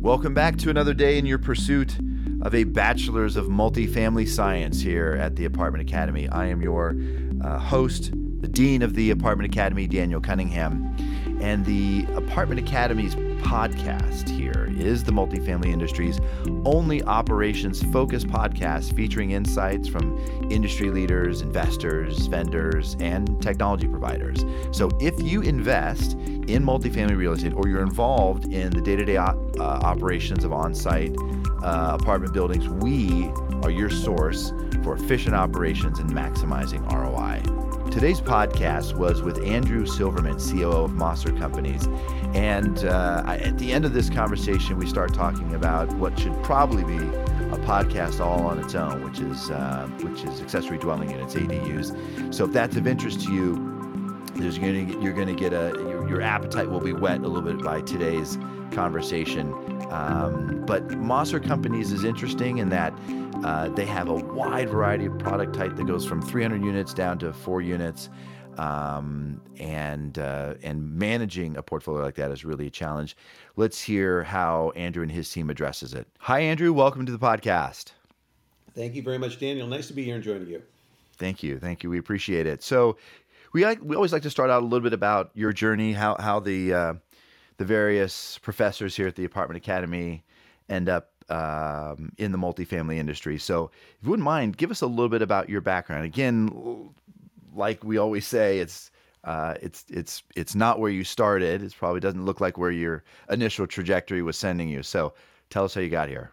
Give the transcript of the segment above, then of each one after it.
Welcome back to another day in your pursuit of a bachelor's of multifamily science here at the Apartment Academy. I am your uh, host, the Dean of the Apartment Academy, Daniel Cunningham. And the Apartment Academy's podcast here is the multifamily industry's only operations focused podcast featuring insights from industry leaders, investors, vendors, and technology providers. So if you invest in multifamily real estate or you're involved in the day to day operations of on site uh, apartment buildings, we are your source for efficient operations and maximizing ROI. Today's podcast was with Andrew Silverman, COO of Mosser Companies. And uh, at the end of this conversation, we start talking about what should probably be a podcast all on its own, which is uh, which is accessory dwelling units (ADUs). So if that's of interest to you, there's gonna, you're going to get a your, your, appetite will be whet a little bit by today's conversation. Um, but Mosser Companies is interesting in that uh, they have a wide variety of product type that goes from 300 units down to four units. Um, and uh, and managing a portfolio like that is really a challenge. Let's hear how Andrew and his team addresses it. Hi, Andrew. Welcome to the podcast. Thank you very much, Daniel. Nice to be here and joining you. Thank you, thank you. We appreciate it. So, we like we always like to start out a little bit about your journey, how how the uh, the various professors here at the Apartment Academy end up um, in the multifamily industry. So, if you wouldn't mind, give us a little bit about your background. Again, like we always say, it's uh, it's it's it's not where you started. It probably doesn't look like where your initial trajectory was sending you. So, tell us how you got here.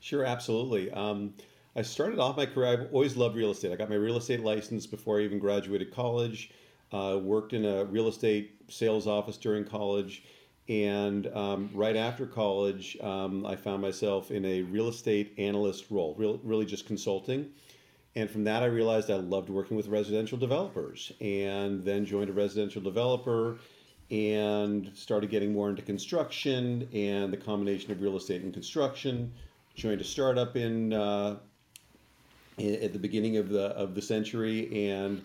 Sure, absolutely. Um, I started off my career. I've always loved real estate. I got my real estate license before I even graduated college. Uh, worked in a real estate sales office during college and um, right after college, um, I found myself in a real estate analyst role, real, really just consulting. And from that, I realized I loved working with residential developers and then joined a residential developer and started getting more into construction and the combination of real estate and construction. Joined a startup in, uh, at the beginning of the, of the century and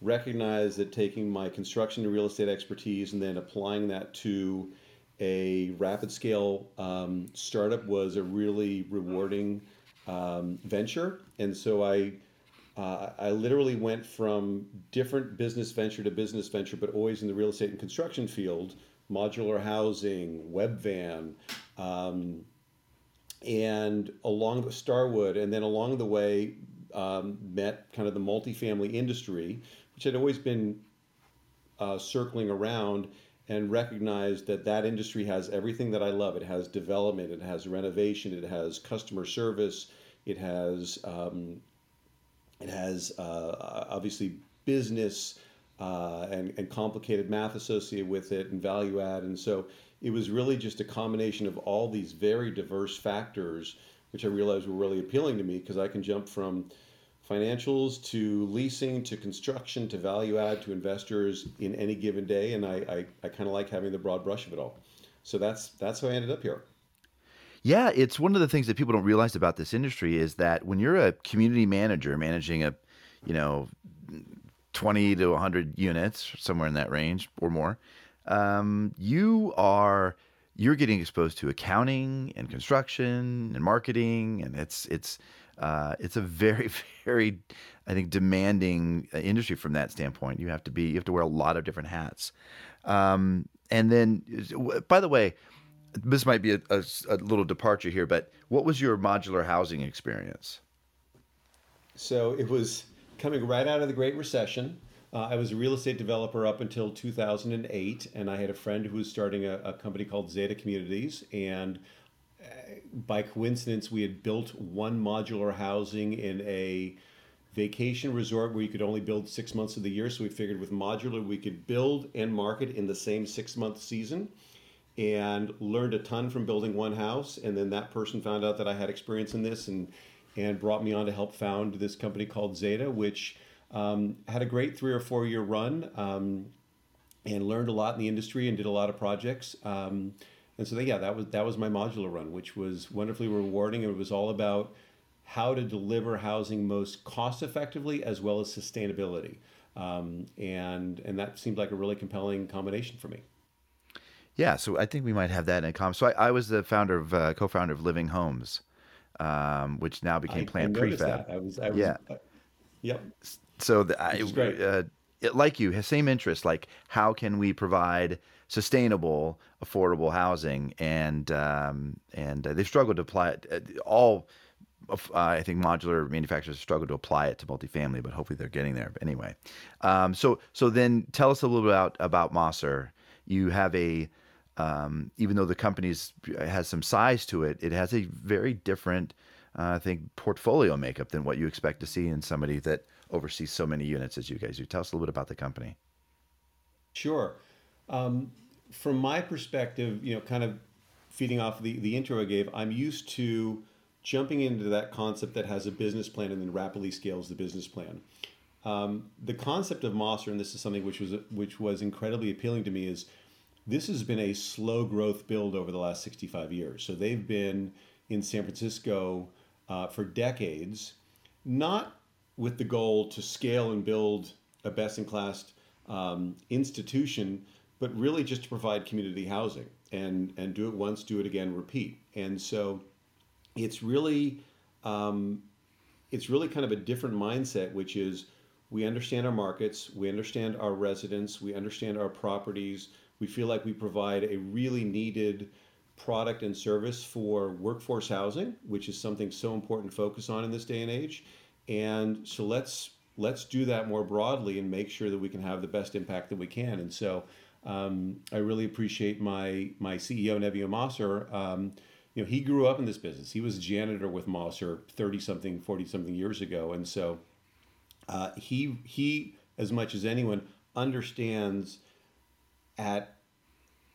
recognized that taking my construction and real estate expertise and then applying that to a rapid scale um, startup was a really rewarding um, venture. And so I, uh, I literally went from different business venture to business venture, but always in the real estate and construction field, modular housing, Webvan, um, and along Starwood, and then along the way, um, met kind of the multifamily industry, which had always been uh, circling around and recognize that that industry has everything that I love. It has development, it has renovation, it has customer service, it has um, it has uh, obviously business uh, and, and complicated math associated with it and value add. And so it was really just a combination of all these very diverse factors, which I realized were really appealing to me because I can jump from financials to leasing to construction to value add to investors in any given day and i, I, I kind of like having the broad brush of it all. So that's that's how i ended up here. Yeah it's one of the things that people don't realize about this industry is that when you're a community manager managing a you know 20 to 100 units somewhere in that range or more um, you are you're getting exposed to accounting and construction and marketing and it's it's uh, it's a very, very, I think, demanding uh, industry from that standpoint. You have to be, you have to wear a lot of different hats. Um, and then, by the way, this might be a, a, a, little departure here, but what was your modular housing experience? So it was coming right out of the Great Recession. Uh, I was a real estate developer up until 2008, and I had a friend who was starting a, a company called Zeta Communities, and by coincidence, we had built one modular housing in a vacation resort where you could only build six months of the year. So we figured with modular, we could build and market in the same six month season and learned a ton from building one house. And then that person found out that I had experience in this and, and brought me on to help found this company called Zeta, which um, had a great three or four year run um, and learned a lot in the industry and did a lot of projects. Um, and so, yeah, that was that was my modular run, which was wonderfully rewarding. It was all about how to deliver housing most cost effectively as well as sustainability, um, and and that seemed like a really compelling combination for me. Yeah, so I think we might have that in common. So I, I was the founder of uh, co-founder of Living Homes, um, which now became I, I Prefab. that. I was, I was, Yeah. uh, yep, So the, I, great. uh, it, like you, same interest. Like, how can we provide sustainable, affordable housing? And um, and uh, they've struggled to apply it. Uh, all, uh, I think, modular manufacturers struggle to apply it to multifamily, but hopefully they're getting there. But anyway, um, so so then tell us a little bit about about Mosser. You have a um, even though the company has some size to it, it has a very different, uh, I think, portfolio makeup than what you expect to see in somebody that oversees so many units as you guys do. Tell us a little bit about the company. Sure. Um, from my perspective, you know, kind of feeding off the, the intro I gave, I'm used to jumping into that concept that has a business plan and then rapidly scales the business plan. Um, the concept of Mosser, and this is something which was which was incredibly appealing to me, is this has been a slow growth build over the last 65 years. So they've been in San Francisco uh, for decades, not with the goal to scale and build a best in class um, institution, but really just to provide community housing and, and do it once, do it again, repeat. And so it's really um, it's really kind of a different mindset, which is we understand our markets, we understand our residents, we understand our properties. We feel like we provide a really needed product and service for workforce housing, which is something so important to focus on in this day and age. And so let's let's do that more broadly and make sure that we can have the best impact that we can. And so um, I really appreciate my my CEO Nevio Mosser. Um, you know, he grew up in this business. He was a janitor with Mosser 30 something, 40 something years ago. And so uh, he, he, as much as anyone, understands at,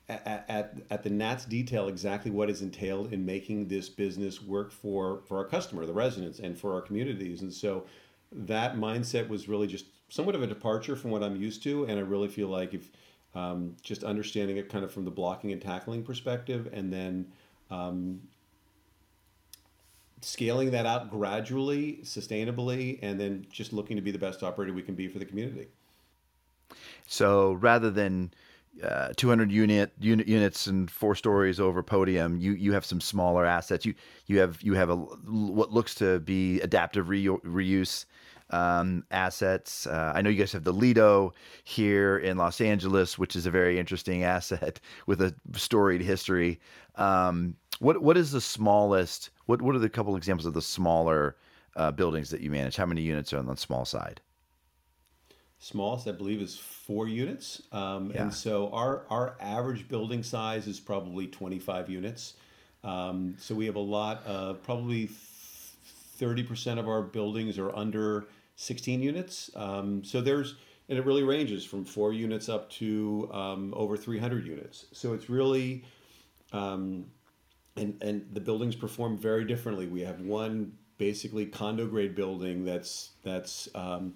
at, at, at the Nats detail exactly what is entailed in making this business work for, for our customer, the residents, and for our communities. And so that mindset was really just somewhat of a departure from what I'm used to. And I really feel like if um, just understanding it kind of from the blocking and tackling perspective, and then um, scaling that out gradually, sustainably, and then just looking to be the best operator we can be for the community. So rather than uh, 200 unit, unit units and four stories over podium, you you have some smaller assets. You you have you have a what looks to be adaptive re- reuse um, assets. Uh, I know you guys have the Lido here in Los Angeles, which is a very interesting asset with a storied history. Um, what what is the smallest? What what are the couple examples of the smaller uh, buildings that you manage? How many units are on the small side? Smallest, I believe, is four units, um, Yeah. and so our our average building size is probably 25 units. Um, so we have a lot of probably 30% of our buildings are under 16 units. Um, so there's, and it really ranges from four units up to um, over 300 units. So it's really, um, and, and the buildings perform very differently. We have one basically condo grade building that's, that's um,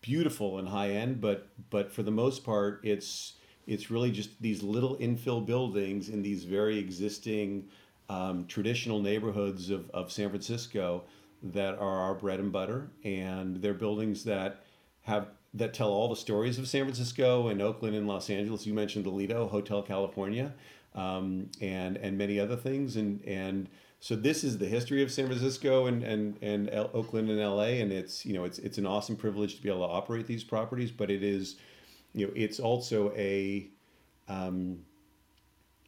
beautiful and high end, but, but for the most part, it's, it's really just these little infill buildings in these very existing um, traditional neighborhoods of, of San Francisco that are our bread and butter, and they're buildings that have that tell all the stories of San Francisco and Oakland and Los Angeles. You mentioned the Lido Hotel California, um, and and many other things, and and so this is the history of San Francisco and and and L- Oakland and LA, and it's you know it's it's an awesome privilege to be able to operate these properties, but it is, you know, it's also a um,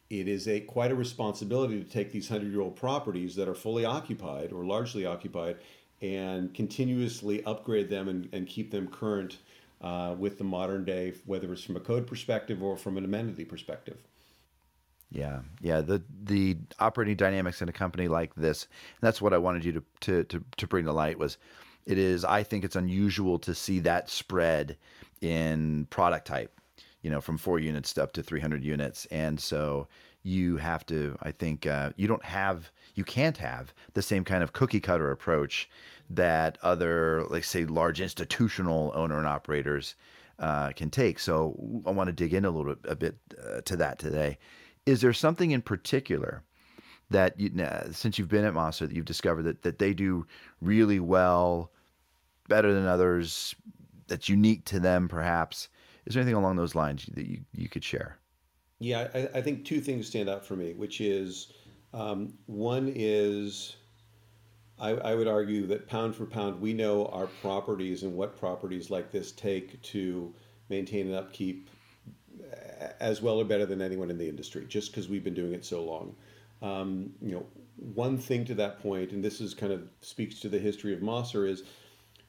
it is a quite a responsibility to take these hundred year old properties that are fully occupied or largely occupied and continuously upgrade them and, and keep them current uh, with the modern day, whether it's from a code perspective or from an amenity perspective. Yeah, yeah. The the operating dynamics in a company like this, that's what I wanted you to to to, to bring to light was, it is. I think it's unusual to see that spread in product type, you know, from four units up to 300 units, and so you have to. I think uh, you don't have, you can't have the same kind of cookie cutter approach that other, like say, large institutional owner and operators uh, can take. So I want to dig in a little bit, a bit uh, to that today. Is there something in particular that you, since you've been at Mosser that you've discovered that, that they do really well, better than others, that's unique to them perhaps? Is there anything along those lines that you, you could share? Yeah, I, I think two things stand out for me, which is um, one is I, I would argue that pound for pound, we know our properties and what properties like this take to maintain and upkeep as well or better than anyone in the industry, just because we've been doing it so long. Um, you know, one thing to that point, and this is kind of speaks to the history of Mosser, is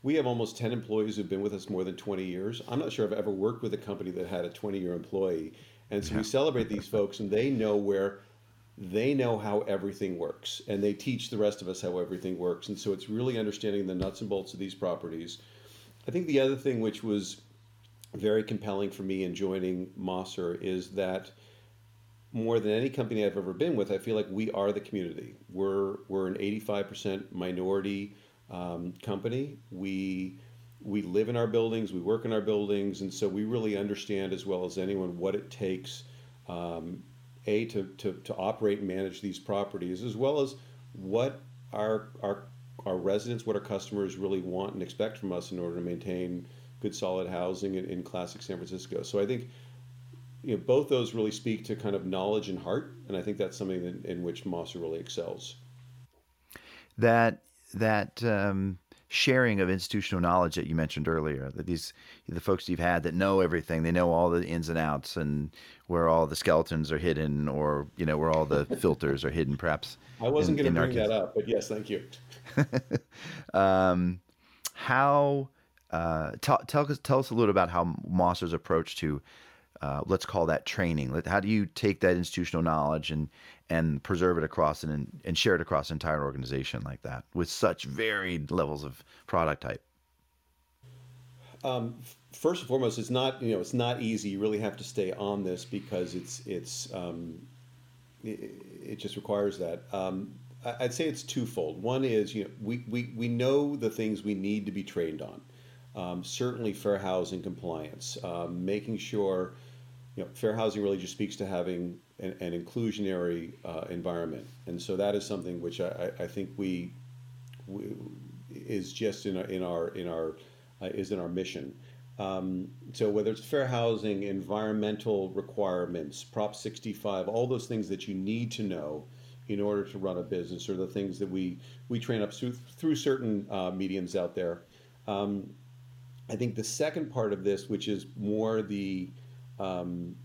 we have almost 10 employees who've been with us more than 20 years. I'm not sure I've ever worked with a company that had a 20 year employee. And so we celebrate these folks, and they know where they know how everything works, and they teach the rest of us how everything works. And so it's really understanding the nuts and bolts of these properties. I think the other thing which was very compelling for me in joining Mosser is that more than any company I've ever been with, I feel like we are the community. We're we're an 85% minority um, company. We we live in our buildings, we work in our buildings, and so we really understand as well as anyone what it takes, um, a to, to to operate and manage these properties, as well as what our our our residents, what our customers really want and expect from us in order to maintain good solid housing in, in classic San Francisco. So I think you know both those really speak to kind of knowledge and heart, and I think that's something in, in which Mosser really excels. That that um, sharing of institutional knowledge that you mentioned earlier, that these the folks you've had that know everything, they know all the ins and outs and where all the skeletons are hidden, or you know where all the filters are hidden, perhaps. I wasn't going to bring that up, but yes, thank you. um, how uh, tell, tell us tell us a little about how Mosser's approach to uh, let's call that training. How do you take that institutional knowledge and and preserve it across and and share it across an entire organization like that with such varied levels of product type? Um, first and foremost, it's not you know it's not easy. You really have to stay on this because it's it's um, it, it, just requires that. Um, I'd say it's twofold. One is you know we, we, we know the things we need to be trained on. Um, certainly, fair housing compliance, um, making sure you know, fair housing really just speaks to having an, an inclusionary uh, environment, and so that is something which I, I think we, we, is just in our in our in our uh, is in our mission. Um, so whether it's fair housing, environmental requirements, Prop 65, all those things that you need to know in order to run a business, are the things that we we train up through through certain uh, mediums out there. Um, I think the second part of this, which is more the um,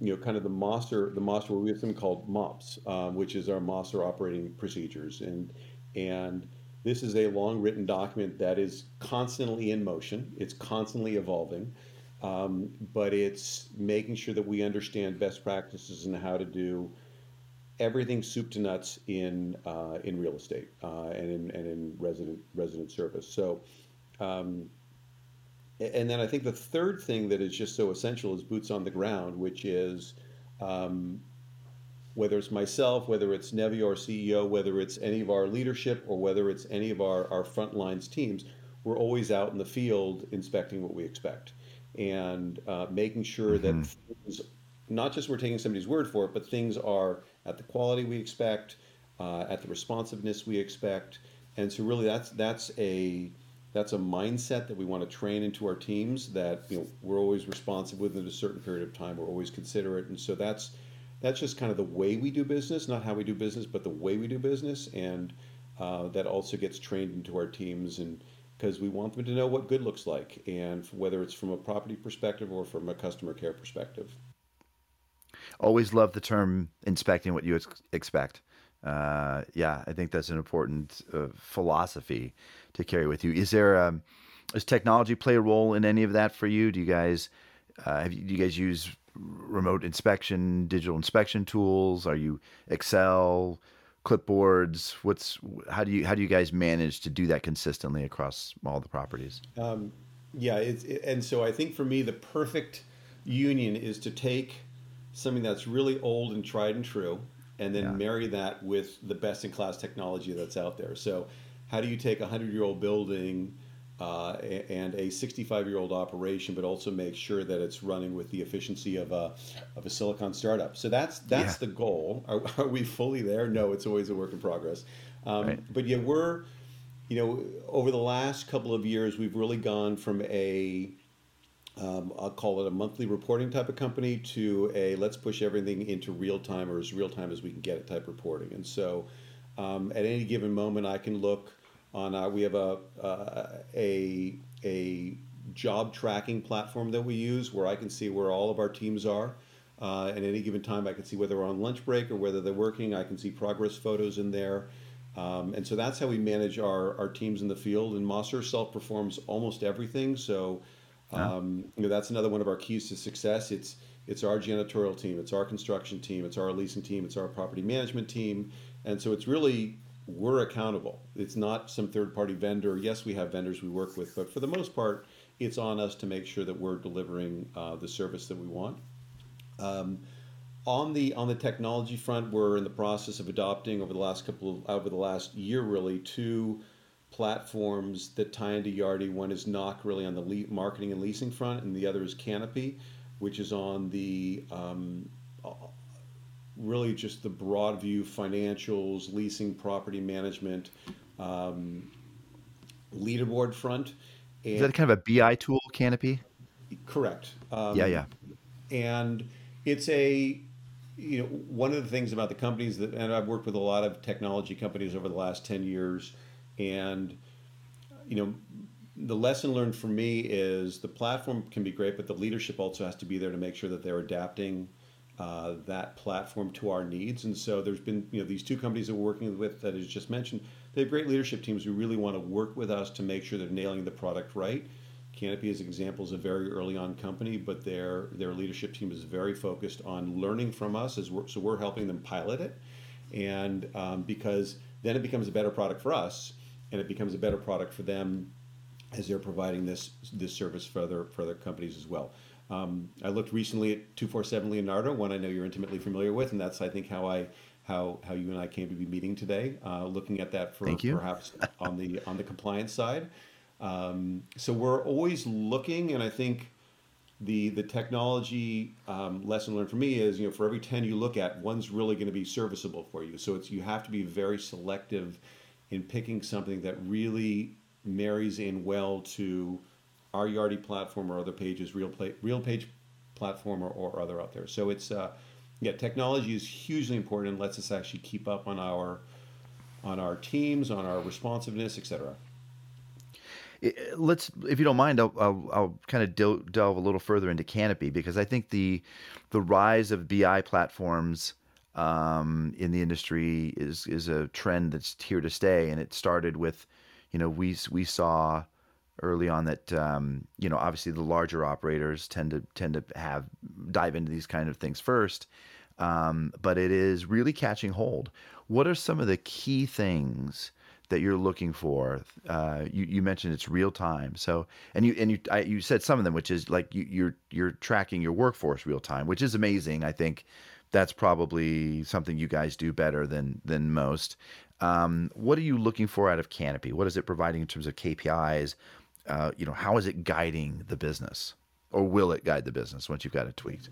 you know, kind of the master, the Mosser, we have something called MOPS, um, which is our master operating procedures, and and this is a long written document that is constantly in motion. It's constantly evolving, um, but it's making sure that we understand best practices and how to do everything soup to nuts in uh, in real estate uh, and in and in resident resident service. So. Um, and then I think the third thing that is just so essential is boots on the ground, which is um, whether it's myself, whether it's Nevi, our CEO, whether it's any of our leadership, or whether it's any of our, our front lines teams, we're always out in the field inspecting what we expect and uh, making sure mm-hmm. that things, not just we're taking somebody's word for it, but things are at the quality we expect, uh, at the responsiveness we expect. And so really that's that's a that's a mindset that we want to train into our teams that you know we're always responsive within a certain period of time we're always considerate and so that's that's just kind of the way we do business not how we do business but the way we do business and uh, that also gets trained into our teams and because we want them to know what good looks like and whether it's from a property perspective or from a customer care perspective. Always love the term inspecting what you ex- expect uh, yeah i think that's an important uh, philosophy to carry with you. Is there um, does technology play a role in any of that for you? Do you guys uh, have you, do you guys use remote inspection, digital inspection tools? Are you Excel, clipboards? What's how do you how do you guys manage to do that consistently across all the properties? Um, yeah, it, and so I think for me the perfect union is to take something that's really old and tried and true, and then yeah. marry that with the best in class technology that's out there. So how do you take a 100 year old building uh, and a 65 year old operation, but also make sure that it's running with the efficiency of a, of a silicon startup. So that's that's yeah. the goal. Are, are, we fully there? No, it's always a work in progress. Um, right. But yeah, we're you know over the last couple of years we've really gone from a um, I'll call it a monthly reporting type of company to a let's push everything into real time or as real time as we can get it type reporting. And so um, at any given moment, I can look on our, we have a, uh, a, a job tracking platform that we use where I can see where all of our teams are. Uh, at any given time, I can see whether they're on lunch break or whether they're working. I can see progress photos in there. Um, and so that's how we manage our, our teams in the field. And Mosser self performs almost everything. So um, you know, that's another one of our keys to success. It's it's our janitorial team, it's our construction team, it's our leasing team, it's our property management team, and so it's really we're accountable. It's not some third party vendor. Yes, we have vendors we work with, but for the most part, it's on us to make sure that we're delivering uh, the service that we want. Um, on the on the technology front, we're in the process of adopting over the last couple of over the last year really two platforms that tie into Yardi. One is Knock, really on the le- marketing and leasing front, and the other is Canopy, which is on the um, really just the broad view financials, leasing, property management, um, leaderboard front. And is that kind of a BI tool, Canopy? Correct. Um, yeah, yeah. And it's a you know one of the things about the companies that and I've worked with a lot of technology companies over the last 10 years and you know, the lesson learned for me is the platform can be great, but the leadership also has to be there to make sure that they're adapting uh, that platform to our needs. And so there's been you know these two companies that we're working with that is just mentioned. They have great leadership teams who really want to work with us to make sure they're nailing the product right. Canopy, as an example, is a very early on company, but their their leadership team is very focused on learning from us, as we're, so we're helping them pilot it, and um, because then it becomes a better product for us and it becomes a better product for them as they're providing this this service for other for other companies as well. Um, I looked recently at 247 Leonardo, one I know you're intimately familiar with, and that's I think how I how how you and I came to be meeting today, uh, looking at that for perhaps on the on the compliance side. Um, so we're always looking, and I think the the technology um, lesson learned for me is you know for every 10 you look at, one's really going to be serviceable for you. So it's you have to be very selective in picking something that really marries in well to our Yardi platform or other pages, real play, RealPage platform or, or other out there. So it's uh, yeah, technology is hugely important and lets us actually keep up on our on our teams, on our responsiveness, etc. Let's, if you don't mind, I'll, I'll, I'll kind of delve, delve a little further into Canopy because I think the the rise of BI platforms um, in the industry is is a trend that's here to stay, and it started with, you know, we we saw early on that um, you know obviously the larger operators tend to tend to have dive into these kind of things first, um, but it is really catching hold. What are some of the key things? that you're looking for. Uh, you, you mentioned it's real time. So and you and you I, you said some of them, which is like you, you're you're tracking your workforce real time, which is amazing. I think that's probably something you guys do better than than most. Um, what are you looking for out of Canopy? What is it providing in terms of KPIs? Uh, you know, how is it guiding the business, or will it guide the business once you've got it tweaked?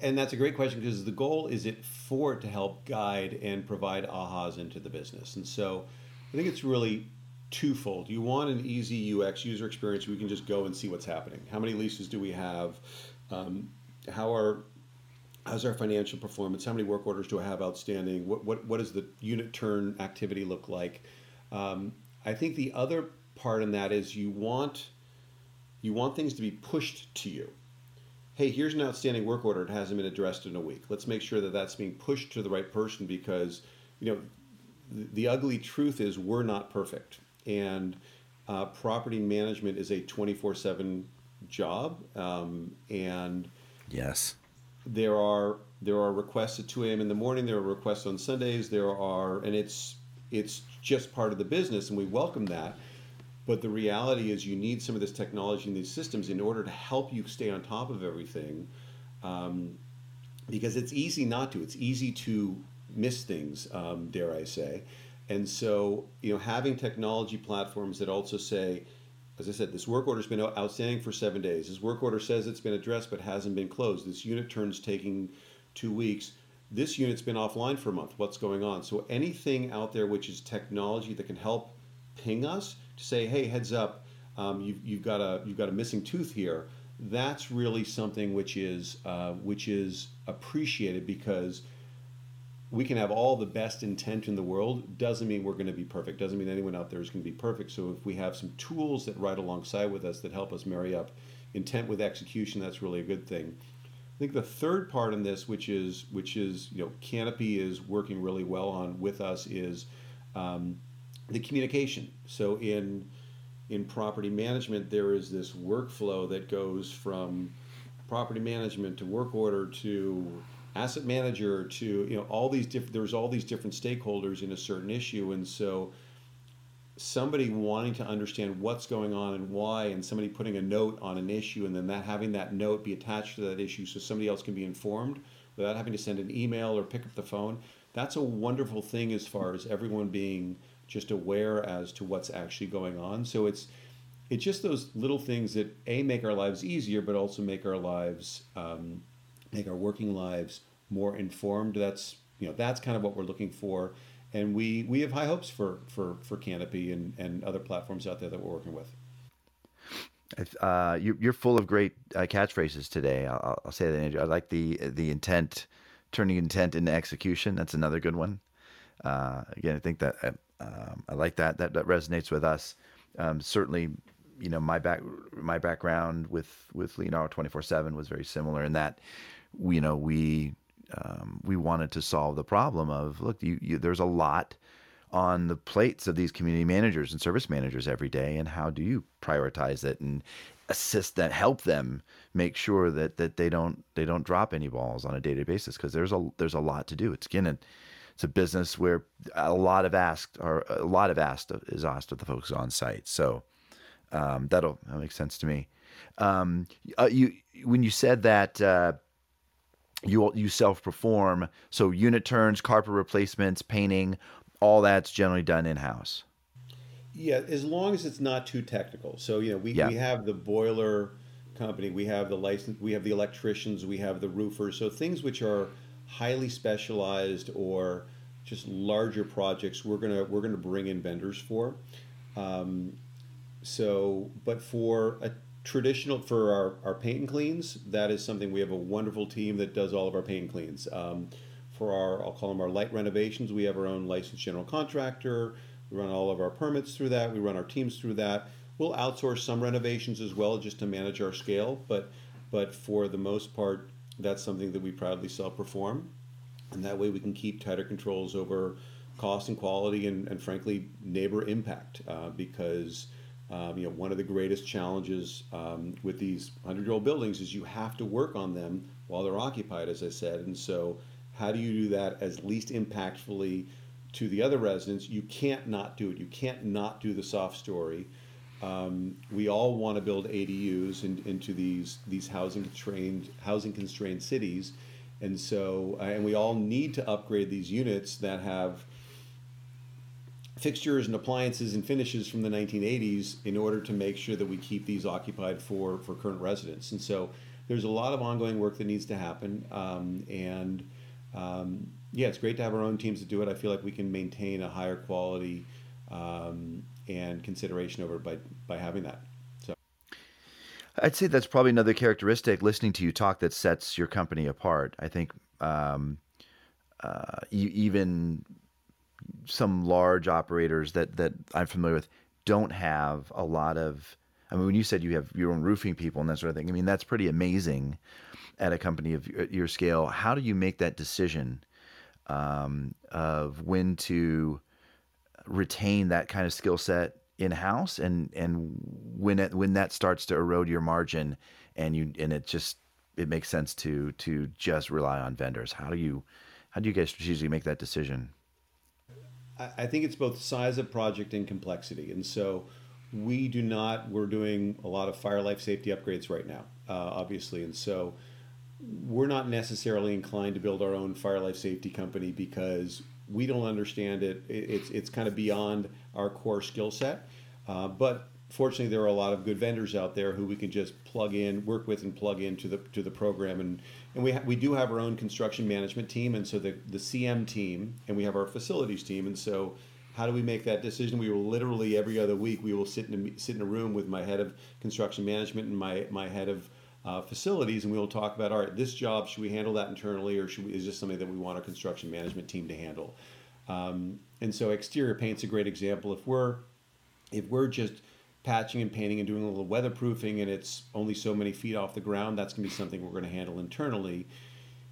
And that's a great question because the goal is it for it to help guide and provide ahas into the business. And so I think it's really twofold. You want an easy UX user experience we can just go and see what's happening. How many leases do we have? Um, how are how's our financial performance? How many work orders do I have outstanding? What what what does the unit turn activity look like? Um, I think the other part in that is you want you want things to be pushed to you. Hey, here's an outstanding work order. It hasn't been addressed in a week. Let's make sure that that's being pushed to the right person because you know the, the ugly truth is we're not perfect and uh, property management is a 24/7 job um, and yes there are there are requests at 2 a.m. in the morning. There are requests on Sundays. There are, and it's it's just part of the business, and we welcome that. But the reality is, you need some of this technology and these systems in order to help you stay on top of everything, um, because it's easy not to. It's easy to miss things, um, dare I say. And so, you know, having technology platforms that also say, as I said, this work order's been outstanding for seven days. This work order says it's been addressed but hasn't been closed. This unit turn's taking two weeks. This unit's been offline for a month. What's going on? So anything out there which is technology that can help ping us to say, hey, heads up, um, you've, you've got a you've got a missing tooth here. that's really something which is uh, which is appreciated because we can have all the best intent in the world doesn't mean we're going to be perfect. Doesn't mean anyone out there is going to be perfect. So if we have some tools that ride alongside with us that help us marry up intent with execution that's really a good thing. I think the third part in this which is which is you know canopy is working really well on with us is um, the communication. So in in property management there is this workflow that goes from property management to work order to asset manager to you know all these different there's all these different stakeholders in a certain issue and so somebody wanting to understand what's going on and why and somebody putting a note on an issue and then that having that note be attached to that issue so somebody else can be informed without having to send an email or pick up the phone that's a wonderful thing as far as everyone being just aware as to what's actually going on. So it's it's just those little things that a make our lives easier but also make our lives um, make our working lives more informed. That's you know that's kind of what we're looking for, and we we have high hopes for for for Canopy and and other platforms out there that we're working with. Uh, you, are full of great uh, catchphrases today. I'll, I'll, say that. Andrew. I like the the intent, turning intent into execution. That's another good one. Uh, again, I think that uh, um, I like that. That that resonates with us. Um, certainly, you know, my back my background with with Leonardo twenty four seven was very similar in that, you know, we um, we wanted to solve the problem of look, you, you, there's a lot on the plates of these community managers and service managers every day, and how do you prioritize it and assist that, help them make sure that that they don't they don't drop any balls on a day basis because there's a there's a lot to do. It's again. A, it's a business where a lot of asked or a lot of asked is asked of the folks on site. So um, that'll that makes sense to me. Um, uh, you when you said that uh, you you self perform. So unit turns, carpet replacements, painting, all that's generally done in house. Yeah, as long as it's not too technical. So you know, we, yeah. we have the boiler company, we have the license, we have the electricians, we have the roofers. So things which are highly specialized or just larger projects, we're gonna we're gonna bring in vendors for. Um, so, but for a traditional for our, our paint and cleans that is something we have a wonderful team that does all of our paint and cleans. Um, for our i'll call them our light renovations we have our own licensed general contractor. We run all of our permits through that we run our teams through that. We'll outsource some renovations as well just to manage our scale but but for the most part that's something that we proudly self-perform. And that way we can keep tighter controls over cost and quality and, and frankly neighbor impact uh, because um, you know, one of the greatest challenges um, with these hundred-year-old buildings is you have to work on them while they're occupied, as I said. And so, how do you do that as least impactfully to the other residents? You can't not do it. You can't not do the soft story. Um, we all want to build ADUs in, into these these housing constrained housing constrained cities, and so uh, and we all need to upgrade these units that have fixtures and appliances and finishes from the 1980s in order to make sure that we keep these occupied for, for current residents. And so there's a lot of ongoing work that needs to happen. Um, and um, yeah, it's great to have our own teams to do it. I feel like we can maintain a higher quality um, and consideration over by, by having that. So. I'd say that's probably another characteristic listening to you talk that sets your company apart. I think um, uh, you, even some large operators that that I'm familiar with don't have a lot of. I mean, when you said you have your own roofing people and that sort of thing, I mean that's pretty amazing at a company of your scale. How do you make that decision um, of when to retain that kind of skill set in house and and when it when that starts to erode your margin and you and it just it makes sense to to just rely on vendors. How do you how do you guys strategically make that decision? I think it's both size of project and complexity. And so we do not, we're doing a lot of fire life safety upgrades right now, uh, obviously. And so we're not necessarily inclined to build our own fire life safety company because we don't understand it. It's, it's kind of beyond our core skill set. Uh, but fortunately, there are a lot of good vendors out there who we can just plug in, work with, and plug into the to the program. And and we ha- we do have our own construction management team, and so the the CM team, and we have our facilities team, and so. How do we make that decision? We will literally every other week we will sit in a, sit in a room with my head of construction management and my my head of uh, facilities, and we will talk about all right, this job should we handle that internally, or should we, is this something that we want our construction management team to handle? Um, and so exterior paint's a great example. If we're if we're just patching and painting and doing a little weatherproofing and it's only so many feet off the ground, that's going to be something we're going to handle internally.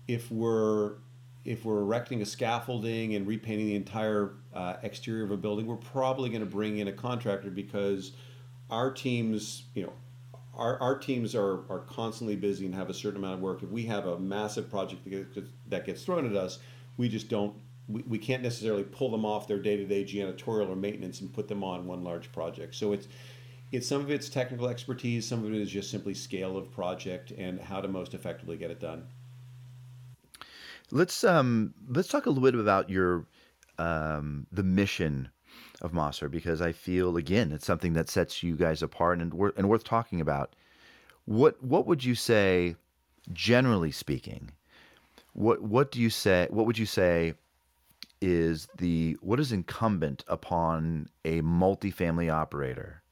If we're if we're erecting a scaffolding and repainting the entire uh, exterior of a building, we're probably going to bring in a contractor because our teams, you know, our, our teams are, are constantly busy and have a certain amount of work. If we have a massive project that gets, that gets thrown at us, we just don't, we, we can't necessarily pull them off their day-to-day janitorial or maintenance and put them on one large project. So it's, it's some of it's technical expertise, some of it is just simply scale of project and how to most effectively get it done. Let's um let's talk a little bit about your um the mission of Mosser because I feel again it's something that sets you guys apart and worth and worth talking about. What what would you say, generally speaking? What what do you say? What would you say is the what is incumbent upon a multifamily operator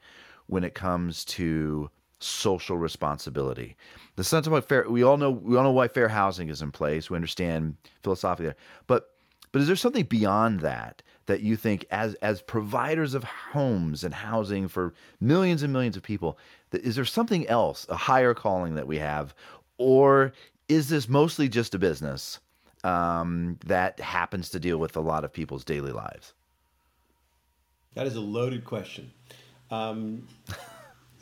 when it comes to social responsibility. The sense about fair we all know we all know why fair housing is in place. We understand philosophically there. But but is there something beyond that that you think as as providers of homes and housing for millions and millions of people, that is there something else, a higher calling that we have? Or is this mostly just a business um, that happens to deal with a lot of people's daily lives? That is a loaded question. Um,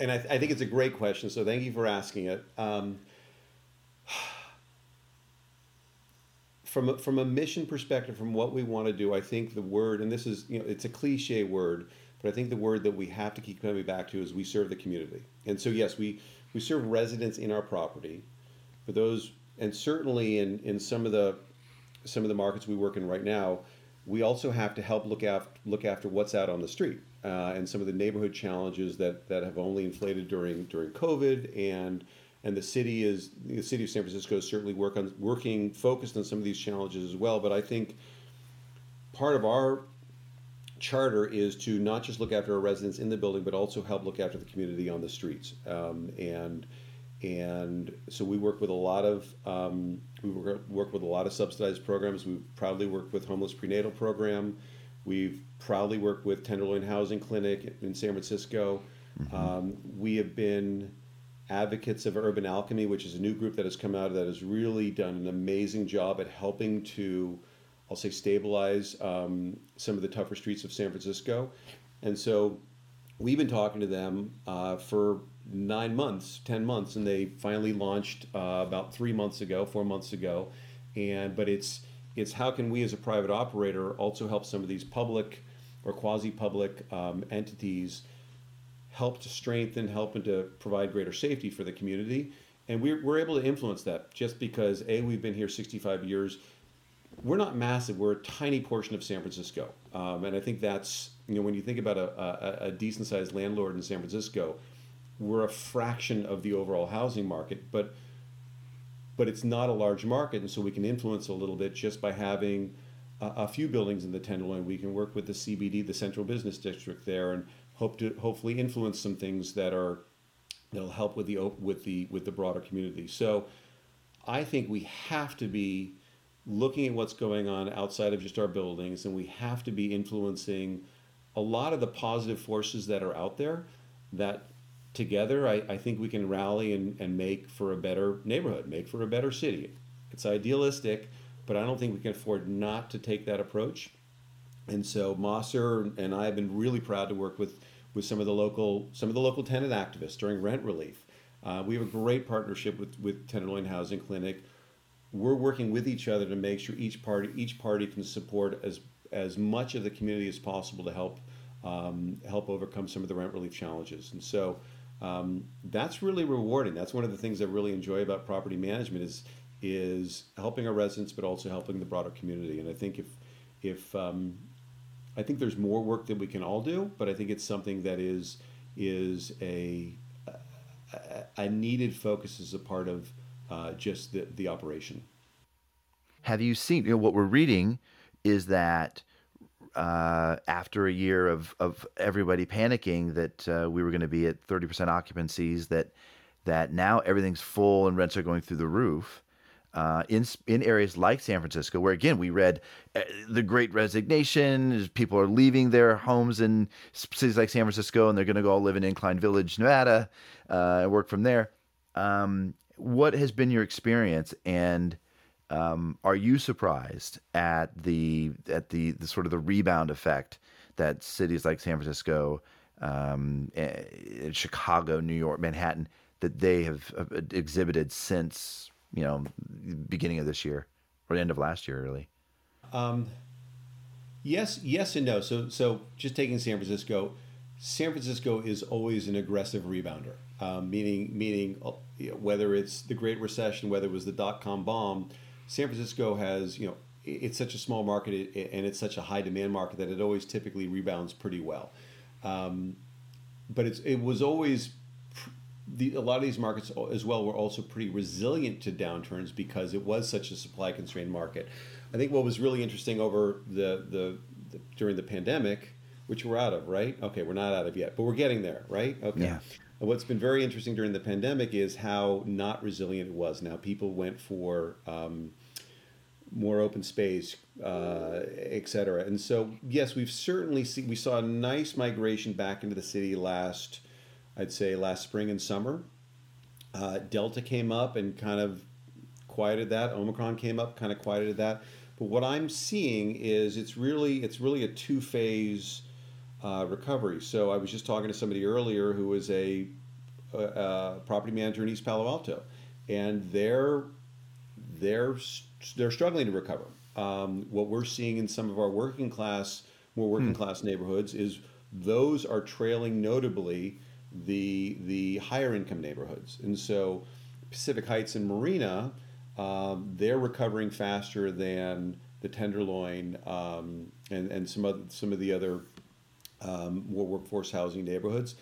and I, I, think it's a great question. So thank you for asking it. Um, from a, from a mission perspective, from what we want to do, I think the word, and this is you know, it's a cliche word, but I think the word that we have to keep coming back to is we serve the community. And so yes, we we serve residents in our property, but those, and certainly in in some of the some of the markets we work in right now, we also have to help look after look after what's out on the street uh, and some of the neighborhood challenges that, that have only inflated during during COVID and and the city is the city of San Francisco is certainly work on working focused on some of these challenges as well. But I think part of our charter is to not just look after our residents in the building, but also help look after the community on the streets. Um, and and so we work with a lot of um, we work, work with a lot of subsidized programs. We've proudly worked with homeless prenatal program. We've proudly worked with Tenderloin Housing Clinic in San Francisco. Mm-hmm. Um, we have been advocates of Urban Alchemy, which is a new group that has come out that has really done an amazing job at helping to, I'll say, stabilize um, some of the tougher streets of San Francisco. And so we've been talking to them uh, for nine months, 10 months, and they finally launched uh, about three months ago, four months ago. And, but it's, it's how can we as a private operator also help some of these public or quasi-public um, entities help to strengthen, help and to provide greater safety for the community. And we're, we're able to influence that just because A, we've been here 65 years. We're not massive. We're a tiny portion of San Francisco. Um, and I think that's, you know, when you think about a, a, a decent sized landlord in San Francisco, we're a fraction of the overall housing market, but but it's not a large market, and so we can influence a little bit just by having a, a few buildings in the Tenderloin. We can work with the CBD, the Central Business District there, and hope to hopefully influence some things that are that'll help with the with the with the broader community. So I think we have to be looking at what's going on outside of just our buildings, and we have to be influencing a lot of the positive forces that are out there that together I, I think we can rally and, and make for a better neighborhood, make for a better city. It's idealistic, but I don't think we can afford not to take that approach. And so Mosser and I have been really proud to work with with some of the local some of the local tenant activists during rent relief. Uh, we have a great partnership with with Tenderloin Housing Clinic. We're working with each other to make sure each party each party can support as as much of the community as possible to help um, help overcome some of the rent relief challenges. And so um, that's really rewarding. That's one of the things I really enjoy about property management is is helping our residents, but also helping the broader community. And I think if if um, I think there's more work that we can all do, but I think it's something that is is a a, a needed focus as a part of uh, just the the operation. Have you seen? You know, what we're reading is that uh, after a year of of everybody panicking that uh, we were going to be at thirty percent occupancies, that that now everything's full and rents are going through the roof. Uh, in in areas like San Francisco, where again we read uh, the Great Resignation, people are leaving their homes in cities like San Francisco, and they're going to go all live in Incline Village, Nevada, uh, and work from there. Um, what has been your experience, and um, are you surprised at the at the, the sort of the rebound effect that cities like San Francisco, um, eh, Chicago, New York, Manhattan that they have exhibited since you know beginning of this year or the end of last year, really? Um, yes, yes, and no. So, so just taking San Francisco, San Francisco is always an aggressive rebounder. Um, meaning, meaning uh, whether it's the Great Recession, whether it was the dot com bomb, San Francisco has you know it's such a small market and it's such a high demand market that it always typically rebounds pretty well. Um, but it's it was always the, a lot of these markets as well were also pretty resilient to downturns because it was such a supply constrained market. I think what was really interesting over the, the, the during the pandemic, which we're out of, right? Okay, we're not out of yet, but we're getting there, right? Okay. Yeah. What's been very interesting during the pandemic is how not resilient it was. Now people went for um, more open space, uh, et cetera. And so, yes, we've certainly seen, we saw a nice migration back into the city last I'd say last spring and summer. Uh, Delta came up and kind of quieted that. Omicron came up, kind of quieted that. But what I'm seeing is it's really it's really a two phase uh, recovery. So I was just talking to somebody earlier who was a, a, a property manager in East Palo Alto, and they're they're they're struggling to recover. Um, what we're seeing in some of our working class, more working hmm. class neighborhoods is those are trailing notably the the higher income neighborhoods. And so Pacific Heights and Marina, um, they're recovering faster than the Tenderloin um, and and some other some of the other um, more workforce housing neighborhoods.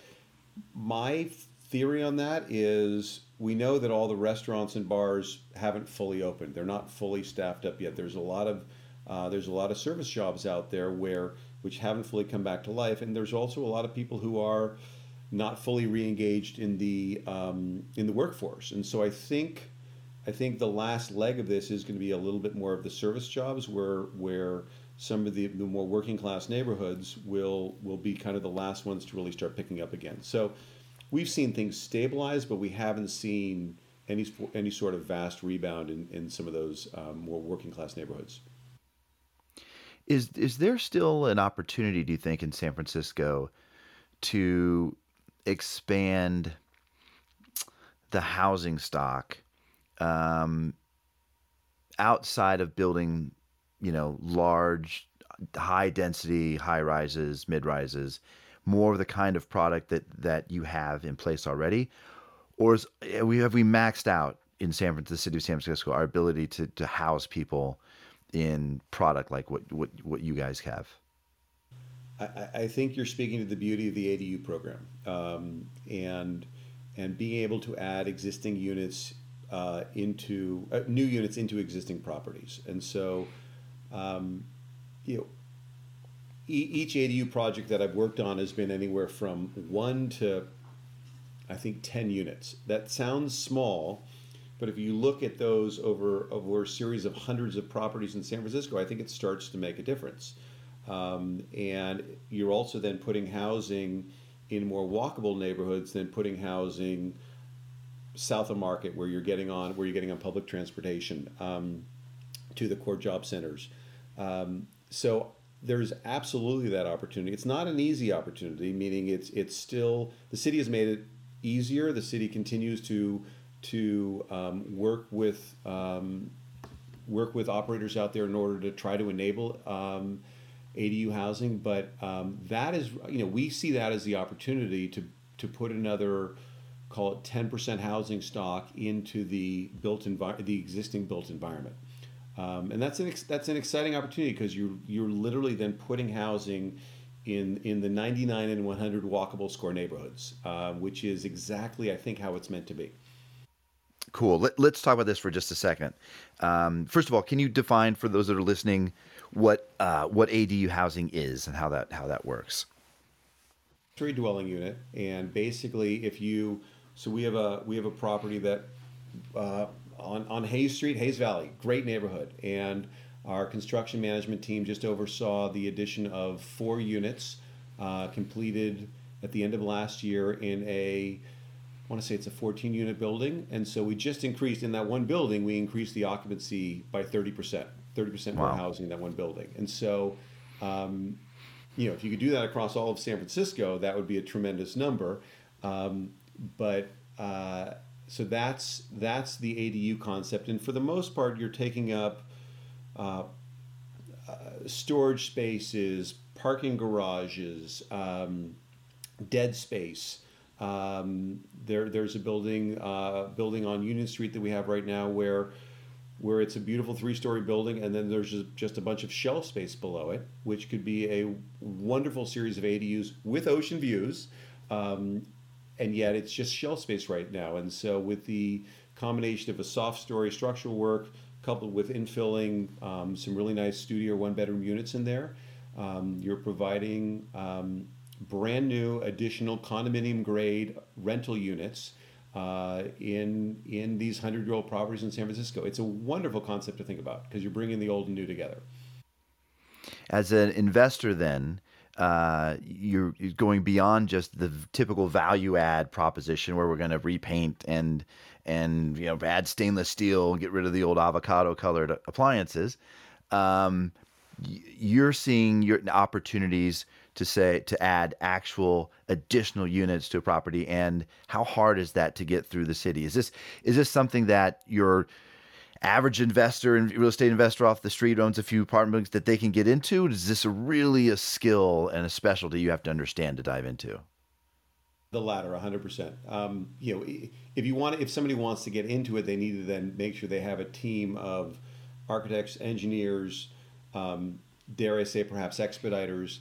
My theory on that is we know that all the restaurants and bars haven't fully opened. They're not fully staffed up yet. There's a lot of uh, there's a lot of service jobs out there where which haven't fully come back to life, and there's also a lot of people who are not fully re-engaged in the um, in the workforce. And so I think I think the last leg of this is going to be a little bit more of the service jobs, where where some of the, the more working class neighborhoods will will be kind of the last ones to really start picking up again. So we've seen things stabilize, but we haven't seen any any sort of vast rebound in, in some of those um, more working class neighborhoods. Is is there still an opportunity, do you think, in San Francisco to expand the housing stock um, outside of building, you know, large, high density, high rises, mid rises, more of the kind of product that that you have in place already, or is, we have we maxed out in San Francisco, the city of San Francisco, our ability to to house people in product like what what what you guys have? I, I think you're speaking to the beauty of the ADU program um, and and being able to add existing units uh, into uh, new units into existing properties. And so, um, you know, each ADU project that I've worked on has been anywhere from one to I think ten units. That sounds small. But if you look at those over over a series of hundreds of properties in San Francisco, I think it starts to make a difference. Um, and you're also then putting housing in more walkable neighborhoods than putting housing south of Market, where you're getting on where you're getting on public transportation um, to the core job centers. Um, so there's absolutely that opportunity. It's not an easy opportunity, meaning it's it's still the city has made it easier. The city continues to to um, work with um, work with operators out there in order to try to enable um, ADU housing, but um, that is, you know, we see that as the opportunity to to put another, call it ten percent housing stock into the built envi- the existing built environment, um, and that's an ex- that's an exciting opportunity because you you're literally then putting housing in in the 99 and 100 walkable score neighborhoods, uh, which is exactly I think how it's meant to be. Cool. Let, us talk about this for just a second. Um, first of all, can you define for those that are listening what uh, what ADU housing is and how that how that works. Three dwelling unit, and basically, if you So we have a we have a property that uh, on on Hayes Street, Hayes Valley, great neighborhood, and our construction management team just oversaw the addition of four units uh, completed at the end of last year in a I want to say it's a 14 unit building, and so we just increased in that one building. We increased the occupancy by 30 percent, 30 percent more Wow. housing in that one building, and so. Um, you know, if you could do that across all of San Francisco, that would be a tremendous number. Um, but uh, so that's that's the ADU concept, and for the most part, you're taking up uh, uh, storage spaces, parking garages, um, dead space. Um, there, there's a building uh, building on Union Street that we have right now where where it's a beautiful three-story building, and then there's just, a bunch of shelf space below it, which could be a wonderful series of ADUs with ocean views. Um, and yet it's just shelf space right now. And so with the combination of a soft story structural work coupled with infilling um, some really nice studio one bedroom units in there, um, you're providing um, brand new additional condominium grade rental units uh, in in these hundred year old properties in San Francisco. It's a wonderful concept to think about because you're bringing the old and new together. As an investor, then uh, you're you're going beyond just the typical value add proposition where we're going to repaint and and you know add stainless steel, and get rid of the old avocado colored appliances. Um, you're seeing your opportunities to say to add actual additional units to a property and how hard is that to get through the city is this is this something that your average investor and real estate investor off the street owns a few apartment buildings that they can get into is this really a skill and a specialty you have to understand to dive into The latter, 100%. Um, you know, if you want, if somebody wants to get into it, they need to then make sure they have a team of architects, engineers, um, dare I say, perhaps expediters,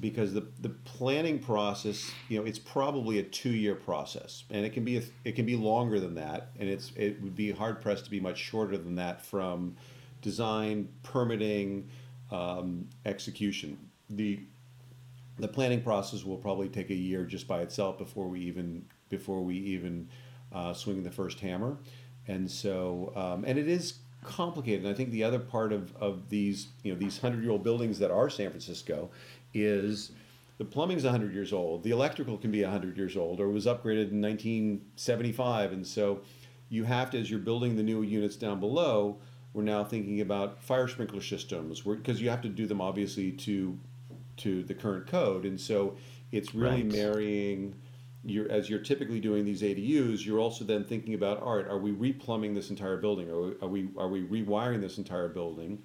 because the the planning process, you know, it's probably a two year process, and it can be a, it can be longer than that, and it's it would be hard pressed to be much shorter than that from design, permitting, um, execution. The the planning process will probably take a year just by itself before we even before we even uh, swing the first hammer, and so um, and it is complicated. And I think the other part of, of these you know these hundred year old buildings that are San Francisco is the plumbing's 100 years old the electrical can be 100 years old or was upgraded in 1975 and so you have to as you're building the new units down below we're now thinking about fire sprinkler systems because you have to do them obviously to to the current code and so it's really Right. marrying you're as you're typically doing these ADUs you're also then thinking about all right are we replumbing this entire building are we are we, are we rewiring this entire building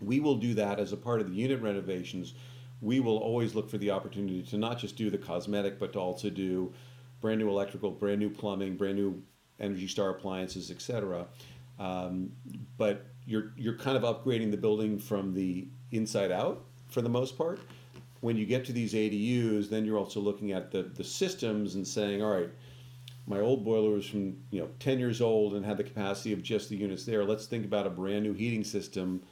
we will do that as a part of the unit renovations. We will always look for the opportunity to not just do the cosmetic, but to also do brand new electrical, brand new plumbing, brand new Energy Star appliances, etc. Um, but you're you're kind of upgrading the building from the inside out for the most part. When you get to these ADUs, then you're also looking at the the systems and saying, all right, my old boiler was from you know 10 years old and had the capacity of just the units there let's think about a brand new heating system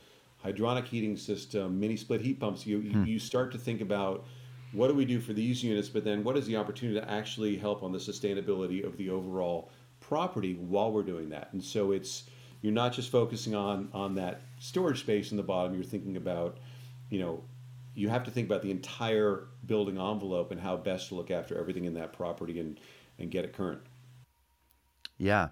hydronic heating system mini split heat pumps you, you hmm. you start to think about what do we do for these units but then what is the opportunity to actually help on the sustainability of the overall property while we're doing that and so it's you're not just focusing on on that storage space in the bottom you're thinking about you know you have to think about the entire building envelope and how best to look after everything in that property and and get it current. Yeah.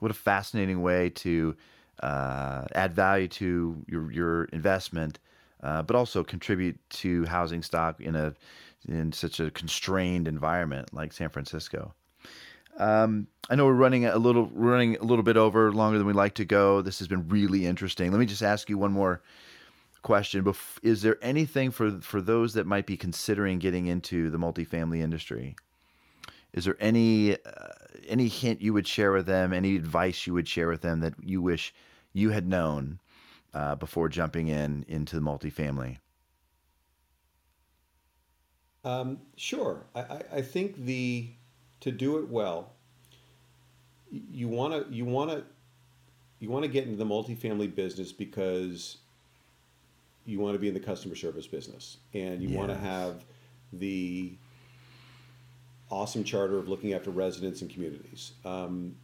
What a fascinating way to uh, add value to your, your investment, uh, but also contribute to housing stock in a in such a constrained environment like San Francisco. Um, I know we're running a little running a little bit over longer than we like to go. This has been really interesting. Let me just ask you one more question. Is there anything for for those that might be considering getting into the multifamily industry? Is there any uh, any hint you would share with them? Any advice you would share with them that you wish you had known uh, before jumping in into the multifamily? Um, sure, I, I, I think the to do it well, you want to you want to you want to get into the multifamily business because you want to be in the customer service business and you want to have the awesome charter of looking after residents and communities. Um,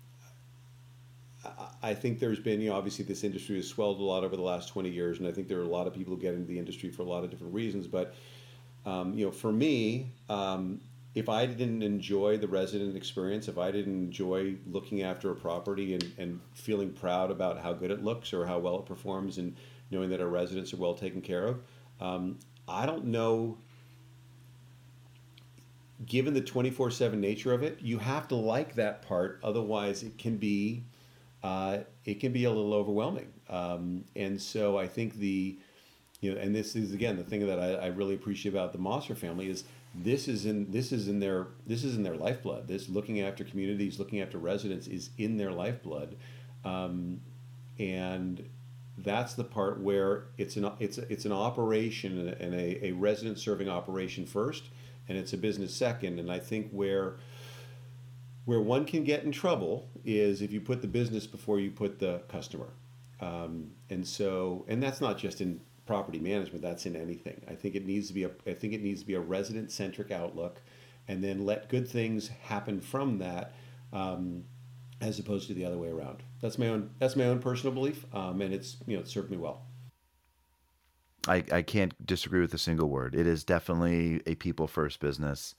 I think there's been, you know, obviously this industry has swelled a lot over the last 20 years, and I think there are a lot of people who get into the industry for a lot of different reasons. But, um, you know, for me, um, if I didn't enjoy the resident experience, if I didn't enjoy looking after a property and, and feeling proud about how good it looks or how well it performs and knowing that our residents are well taken care of, um, I don't know given the 24-7 nature of it you have to like that part otherwise it can be uh, it can be a little overwhelming. Um, and so i think the you know and this is again the thing that I, I, really appreciate about the Mosser family is this is in this is in their this is in their lifeblood. This looking after communities looking after residents is in their lifeblood. Um, and that's the part where it's an it's it's an operation and a, a resident serving operation first and it's a business second. And I think where where one can get in trouble is if you put the business before you put the customer. Um, and so, and that's not just in property management; that's in anything. I think it needs to be a I think it needs to be a resident centric outlook, and then let good things happen from that. Um, as opposed to the other way around. That's my own. That's my own personal belief, um, and it's you know it served me well. I, I can't disagree with a single word. It is definitely a people first business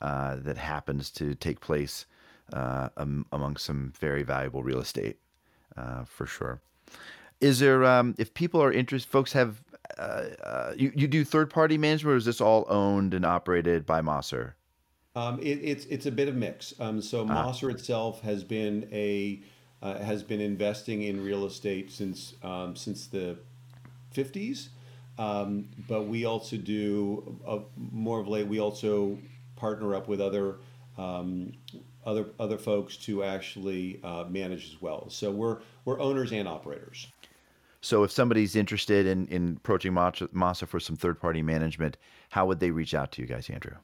uh, that happens to take place uh, um, among some very valuable real estate uh, for sure. Is there, um, if people are interested, folks have, uh, uh, you, you do third party management or is this all owned and operated by Mosser? Um, it, it's, it's a bit of mix. Um, so ah. Mosser itself has been a, uh, has been investing in real estate since, um, since the 50s. Um, but we also do uh, more of late. We also partner up with other um, other other folks to actually uh, manage as well. So we're we're owners and operators. So if somebody's interested in in approaching Mosser for some third party management, how would they reach out to you guys, Andrew?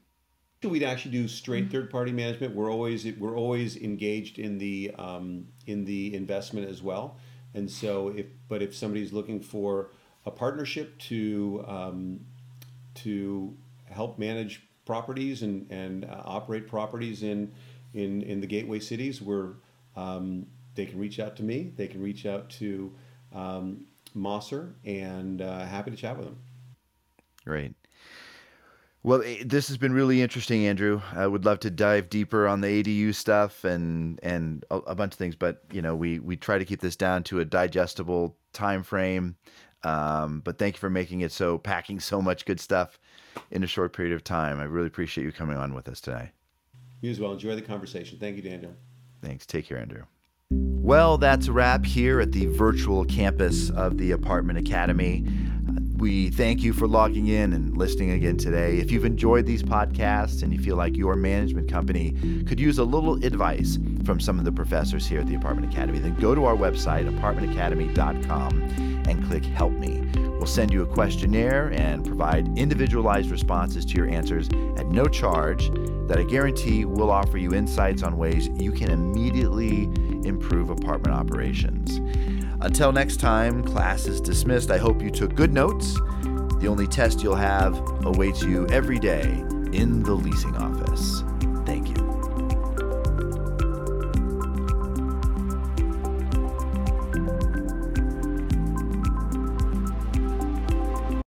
We'd actually do straight third party management. We're always we're always engaged in the um, in the investment as well. And so if but if somebody's looking for a partnership to um, to help manage properties and and uh, operate properties in in in the gateway cities where um, they can reach out to me. They can reach out to um, Mosser, and uh, happy to chat with them. Great. Well, eh, this has been really interesting, Andrew. I would love to dive deeper on the ADU stuff and and a, a bunch of things, but you know, we we try to keep this down to a digestible time frame. Um, but thank you for making it so, packing so much good stuff in a short period of time. I really appreciate you coming on with us today. You as well. Enjoy the conversation. Thank you, Daniel. Thanks. Take care, Andrew. Well, that's a wrap here at the virtual campus of the Apartment Academy. We thank you for logging in and listening again today. If you've enjoyed these podcasts and you feel like your management company could use a little advice from some of the professors here at the Apartment Academy, then go to our website, apartmentacademy.com and click Help Me. We'll send you a questionnaire and provide individualized responses to your answers at no charge that I guarantee will offer you insights on ways you can immediately improve apartment operations. Until next time, class is dismissed. I hope you took good notes. The only test you'll have awaits you every day in the leasing office.